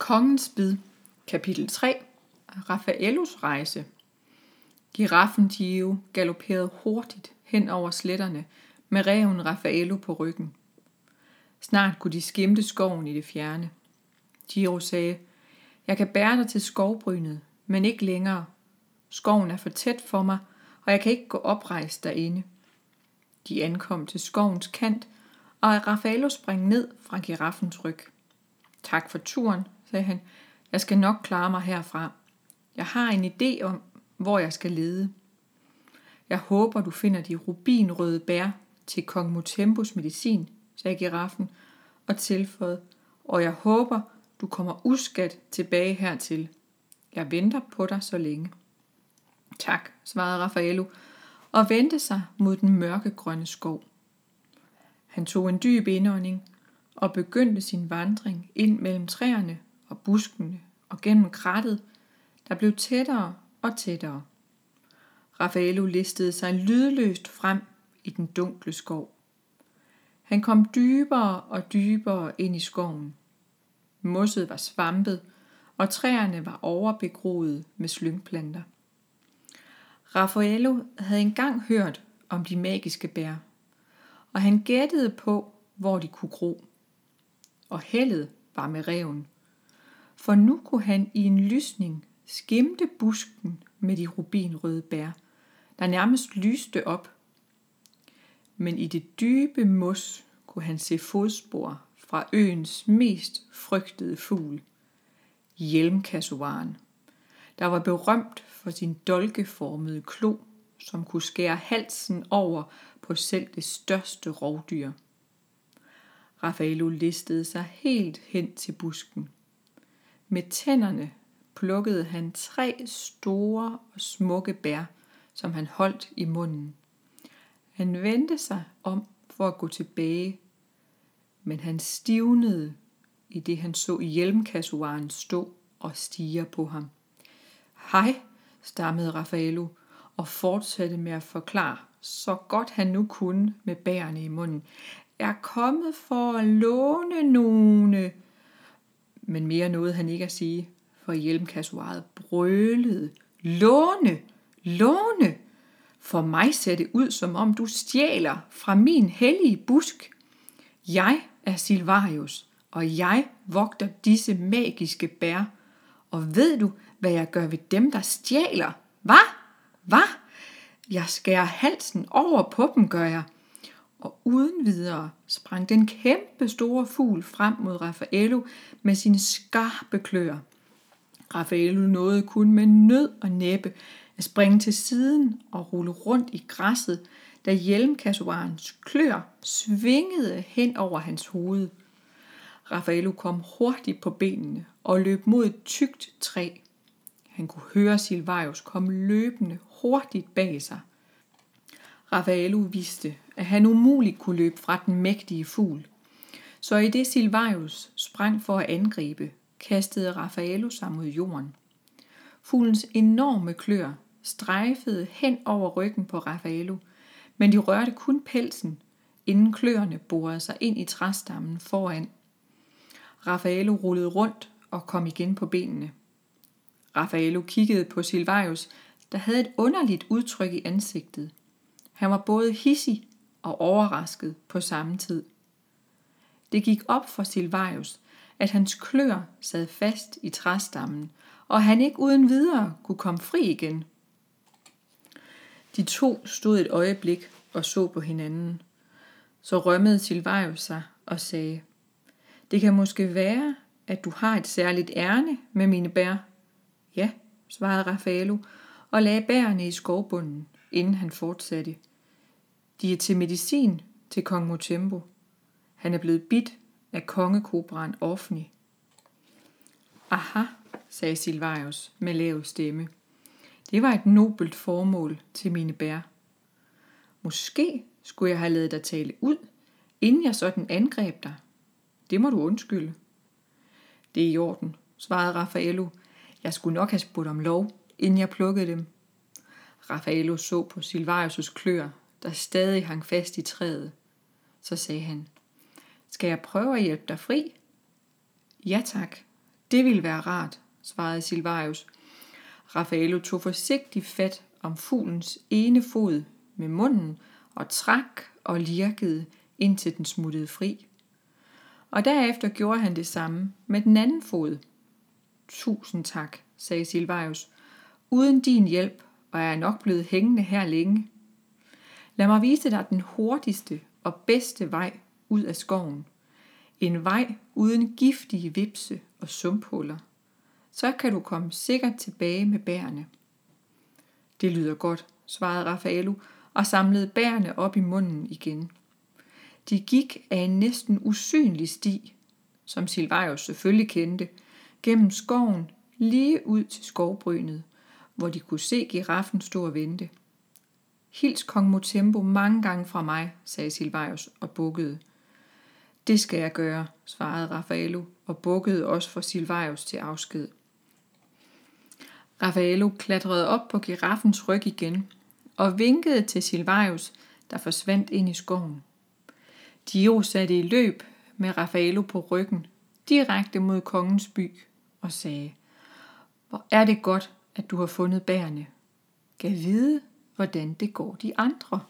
Kongens bid, kapitel 3, Raffaellos rejse. Giraffen Gio galopperede hurtigt hen over sletterne med reven Raffaello på ryggen. Snart kunne de skimte skoven i det fjerne. Giro sagde, jeg kan bære dig til skovbrynet, men ikke længere. Skoven er for tæt for mig, og jeg kan ikke gå oprejst derinde. De ankom til skovens kant, og Raffaello sprang ned fra giraffens ryg. Tak for turen, sagde han. Jeg skal nok klare mig herfra. Jeg har en idé om, hvor jeg skal lede. Jeg håber, du finder de rubinrøde bær til kong Mutembos medicin, sagde giraffen og tilføjede, og jeg håber, du kommer uskat tilbage hertil. Jeg venter på dig så længe. Tak, svarede Raffaello og vendte sig mod den mørkegrønne skov. Han tog en dyb indånding og begyndte sin vandring ind mellem træerne og buskene og gennem krattet, der blev tættere og tættere. Raffaello listede sig lydløst frem i den dunkle skov. Han kom dybere og dybere ind i skoven. Mosset var svampet, og træerne var overbegroet med slyngplanter. Raffaello havde engang hørt om de magiske bær, og han gættede på, hvor de kunne gro. Og heldet var med reven, for nu kunne han i en lysning skimte busken med de rubinrøde bær, der nærmest lyste op. Men i det dybe mos kunne han se fodspor fra øens mest frygtede fugl, hjelmkasuaren, der var berømt for sin dolkeformede klo, som kunne skære halsen over på selv det største rovdyr. Raffaello listede sig helt hen til busken. Med tænderne plukkede han tre store og smukke bær, som han holdt i munden. Han vendte sig om for at gå tilbage, men han stivnede i det han så hjelmkasuaren stå og stige på ham. Hej, stammede Raffaello og fortsatte med at forklare, så godt han nu kunne med bærene i munden. Jeg er kommet for at låne nogle. Men mere nåede han ikke at sige, for hjelmkassuaret brølede. Låne! Låne! For mig ser det ud, som om du stjæler fra min hellige busk. Jeg er Silvarius, og jeg vogter disse magiske bær. Og ved du, hvad jeg gør ved dem, der stjæler? Hvad? Hvad? Jeg skærer halsen over på dem, gør jeg. Og uden videre sprang den kæmpe store fugl frem mod Raffaello med sine skarpe klør. Raffaello nåede kun med nød og næppe at springe til siden og rulle rundt i græsset, da hjelmkassoarens klør svingede hen over hans hoved. Raffaello kom hurtigt på benene og løb mod et tykt træ. Han kunne høre Silvarius komme løbende hurtigt bag sig. Raffaello vidste, at han umuligt kunne løbe fra den mægtige fugl. Så i det Silvarius sprang for at angribe, kastede Raffaello sig mod jorden. Fuglens enorme klør strejfede hen over ryggen på Raffaello, men de rørte kun pelsen, inden kløerne borede sig ind i træstammen foran. Raffaello rullede rundt og kom igen på benene. Raffaello kiggede på Silvarius, der havde et underligt udtryk i ansigtet. Han var både hissig og overrasket på samme tid. Det gik op for Silvarius, at hans klør sad fast i træstammen, og han ikke uden videre kunne komme fri igen. De to stod et øjeblik og så på hinanden. Så rømmede Silvarius sig og sagde, Det kan måske være, at du har et særligt ærne med mine bær. Ja, svarede Raffaello og lagde bærene i skovbunden, inden han fortsatte. De er til medicin til kong Motembo. Han er blevet bidt af kongekobraen Offni. Aha, sagde Silvarius med lav stemme. Det var et nobelt formål til mine bær. Måske skulle jeg have lavet dig tale ud, inden jeg sådan angreb dig. Det må du undskylde. Det er i orden, svarede Raffaello. Jeg skulle nok have spurgt om lov, inden jeg plukkede dem. Raffaello så på Silvarius' klør, der stadig hang fast i træet. Så sagde han, skal jeg prøve at hjælpe dig fri? Ja tak, Det ville være rart, svarede Silvarius. Raffaello tog forsigtigt fat om fuglens ene fod med munden og trak og lirkede, indtil den smuttede fri. Og derefter gjorde han det samme med den anden fod. Tusind tak, sagde Silvarius. Uden din hjælp var jeg nok blevet hængende her længe. Lad mig vise dig den hurtigste og bedste vej ud af skoven. En vej uden giftige vipse og sumphuller. Så kan du komme sikkert tilbage med bærene. Det lyder godt, svarede Raffaello og samlede bærene op i munden igen. De gik af en næsten usynlig sti, som Silvarius selvfølgelig kendte, gennem skoven lige ud til skovbrynet, hvor de kunne se giraffen stå og vente. Hils kong Motembo mange gange fra mig, sagde Silvajus og bukkede. Det skal jeg gøre, svarede Raffaello og bukkede også for Silvajus til afsked. Raffaello klatrede op på giraffens ryg igen og vinkede til Silvajus, der forsvandt ind i skoven. Dio satte i løb med Raffaello på ryggen, direkte mod kongens by, og sagde, Hvor er det godt, at du har fundet bærene. Gav vide, hvordan det går de andre.